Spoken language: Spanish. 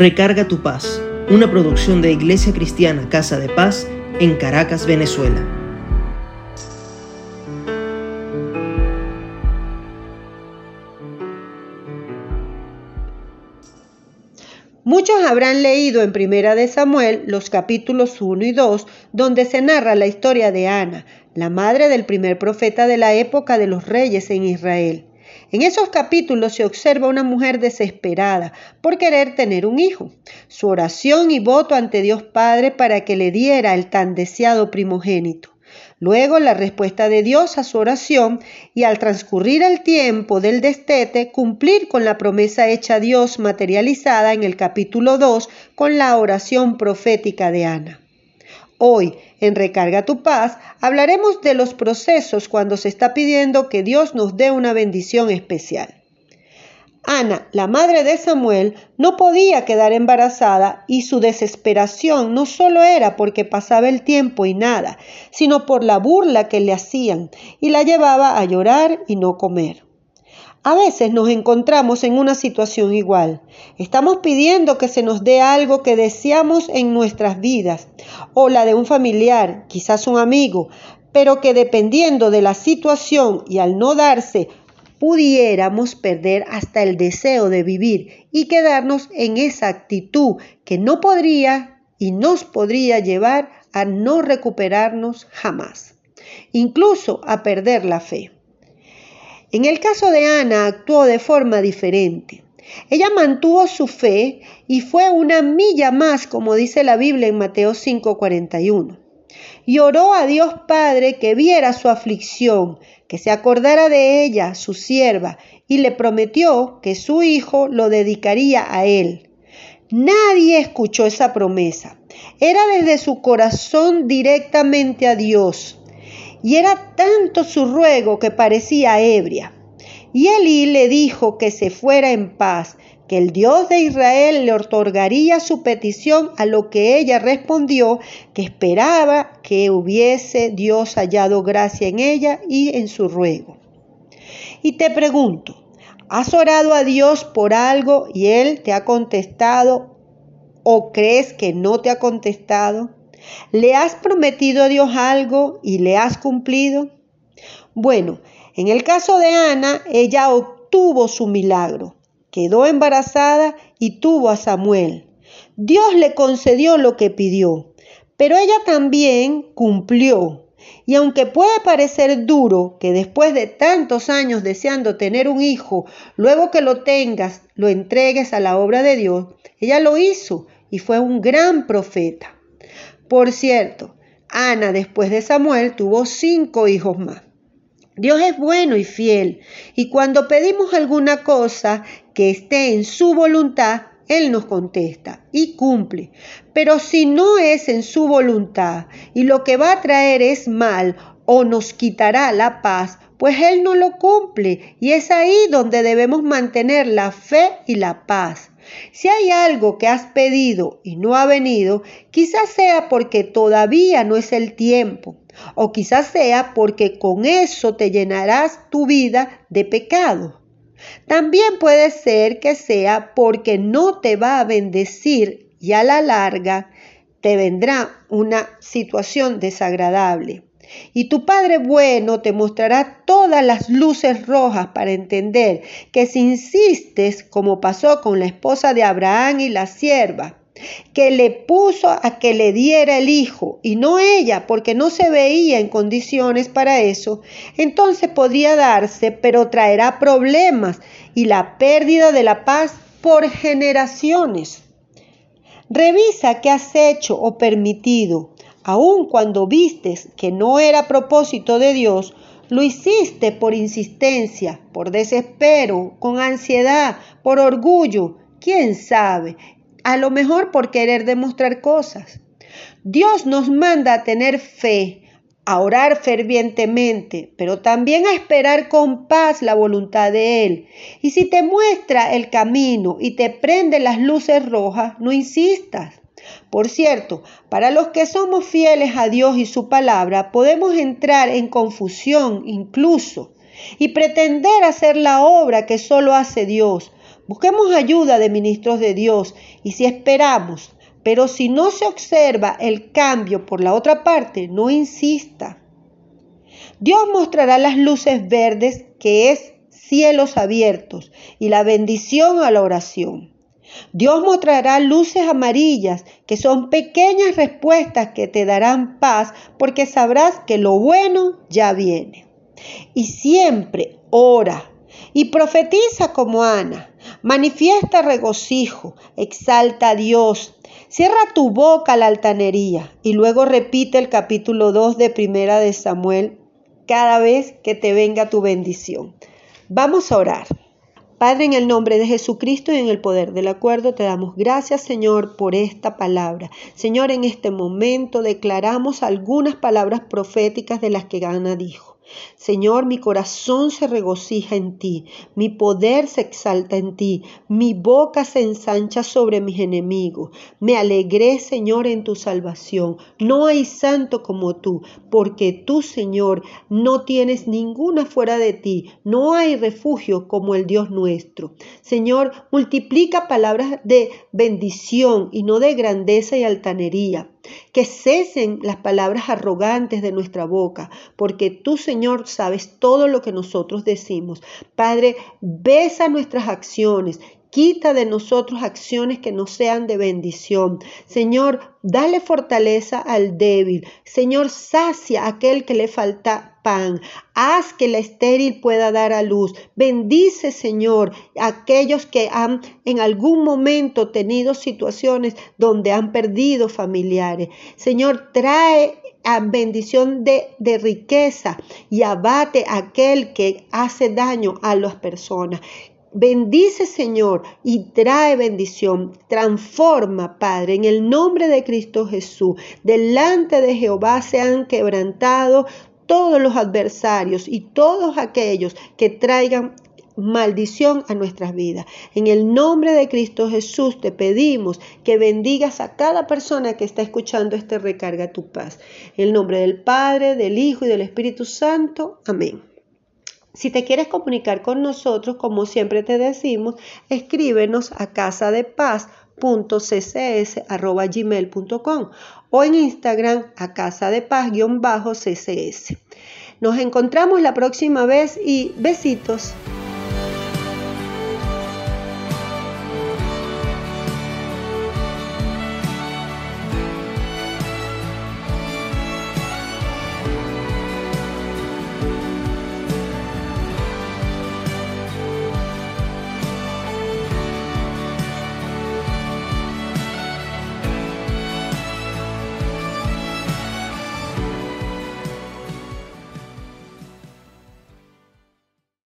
Recarga tu paz, una producción de Iglesia Cristiana Casa de Paz en Caracas, Venezuela. Muchos habrán leído en Primera de Samuel los capítulos 1 y 2, donde se narra la historia de Ana, la madre del primer profeta de la época de los reyes en Israel. En esos capítulos se observa una mujer desesperada por querer tener un hijo. Su oración y voto ante Dios Padre para que le diera el tan deseado primogénito. Luego la respuesta de Dios a su oración y al transcurrir el tiempo del destete, cumplir con la promesa hecha a Dios materializada en el capítulo 2 con la oración profética de Ana. Hoy, en Recarga tu paz, hablaremos de los procesos cuando se está pidiendo que Dios nos dé una bendición especial. Ana, la madre de Samuel, no podía quedar embarazada y su desesperación no solo era porque pasaba el tiempo y nada, sino por la burla que le hacían y la llevaba a llorar y no comer. A veces nos encontramos en una situación igual. Estamos pidiendo que se nos dé algo que deseamos en nuestras vidas o la de un familiar, quizás un amigo, pero que dependiendo de la situación y al no darse, pudiéramos perder hasta el deseo de vivir y quedarnos en esa actitud que no podría y nos podría llevar a no recuperarnos jamás, incluso a perder la fe. En el caso de Ana actuó de forma diferente. Ella mantuvo su fe y fue una milla más, como dice la Biblia en Mateo 5:41. Y oró a Dios Padre que viera su aflicción, que se acordara de ella, su sierva, y le prometió que su hijo lo dedicaría a él. Nadie escuchó esa promesa. Era desde su corazón directamente a Dios y era tanto su ruego que parecía ebria. Y Elí le dijo que se fuera en paz, que el Dios de Israel le otorgaría su petición, a lo que ella respondió que esperaba que hubiese Dios hallado gracia en ella y en su ruego. Y te pregunto, ¿has orado a Dios por algo y Él te ha contestado o crees que no te ha contestado? ¿Le has prometido a Dios algo y le has cumplido? Bueno, en el caso de Ana, ella obtuvo su milagro. Quedó embarazada y tuvo a Samuel. Dios le concedió lo que pidió, pero ella también cumplió. Y aunque puede parecer duro que después de tantos años deseando tener un hijo, luego que lo tengas, lo entregues a la obra de Dios, ella lo hizo y fue un gran profeta. Por cierto, Ana después de Samuel tuvo cinco hijos más. Dios es bueno y fiel, y cuando pedimos alguna cosa que esté en su voluntad, Él nos contesta y cumple. Pero si no es en su voluntad y lo que va a traer es mal o nos quitará la paz, pues Él no lo cumple y es ahí donde debemos mantener la fe y la paz. Si hay algo que has pedido y no ha venido, quizás sea porque todavía no es el tiempo, o quizás sea porque con eso te llenarás tu vida de pecado. También puede ser que sea porque no te va a bendecir y a la larga te vendrá una situación desagradable. Y tu Padre bueno te mostrará todas las luces rojas para entender que si insistes, como pasó con la esposa de Abraham y la sierva, que le puso a que le diera el hijo y no ella, porque no se veía en condiciones para eso, entonces podría darse, pero traerá problemas y la pérdida de la paz por generaciones. Revisa qué has hecho o permitido aun cuando vistes que no era propósito de Dios, lo hiciste por insistencia, por desespero, con ansiedad, por orgullo, quién sabe, a lo mejor por querer demostrar cosas. Dios nos manda a tener fe, a orar fervientemente, pero también a esperar con paz la voluntad de Él. Y si te muestra el camino y te prende las luces rojas, no insistas. Por cierto, para los que somos fieles a Dios y su palabra, podemos entrar en confusión incluso y pretender hacer la obra que solo hace Dios, Busquemos ayuda de ministros de Dios y si esperamos, pero si no se observa el cambio por la otra parte, no insista. Dios mostrará las luces verdes que es cielos abiertos y la bendición a la oración. Dios mostrará luces amarillas, que son pequeñas respuestas que te darán paz porque sabrás que lo bueno ya viene. Y siempre ora y profetiza como Ana. Manifiesta regocijo, exalta a Dios. Cierra tu boca la altanería y luego repite el capítulo 2 de Primera de Samuel cada vez que te venga tu bendición. Vamos a orar. Padre, en el nombre de Jesucristo y en el poder del acuerdo, te damos gracias, Señor, por esta palabra. Señor, en este momento declaramos algunas palabras proféticas de las que Gana dijo. Señor, mi corazón se regocija en ti, mi poder se exalta en ti, mi boca se ensancha sobre mis enemigos. Me alegré, Señor, en tu salvación. No hay santo como tú, porque tú, Señor, no tienes ninguna fuera de ti. No hay refugio como el Dios nuestro. Señor, multiplica palabras de bendición y no de grandeza y altanería. Que cesen las palabras arrogantes de nuestra boca, porque tú, Señor, sabes todo lo que nosotros decimos. Padre, besa nuestras acciones. Quita de nosotros acciones que no sean de bendición. Señor, dale fortaleza al débil. Señor, sacia a aquel que le falta pan. Haz que la estéril pueda dar a luz. Bendice, Señor, a aquellos que han en algún momento tenido situaciones donde han perdido familiares. Señor, trae a bendición de, riqueza y abate aquel que hace daño a las personas. Bendice, Señor, y trae bendición. Transforma, Padre, en el nombre de Cristo Jesús. Delante de Jehová sean quebrantados todos los adversarios y todos aquellos que traigan maldición a nuestras vidas. En el nombre de Cristo Jesús te pedimos que bendigas a cada persona que está escuchando este recarga tu paz. En el nombre del Padre, del Hijo y del Espíritu Santo. Amén. Si te quieres comunicar con nosotros, como siempre te decimos, escríbenos a casa de o en Instagram a casa de paz-ccs. Nos encontramos la próxima vez y besitos.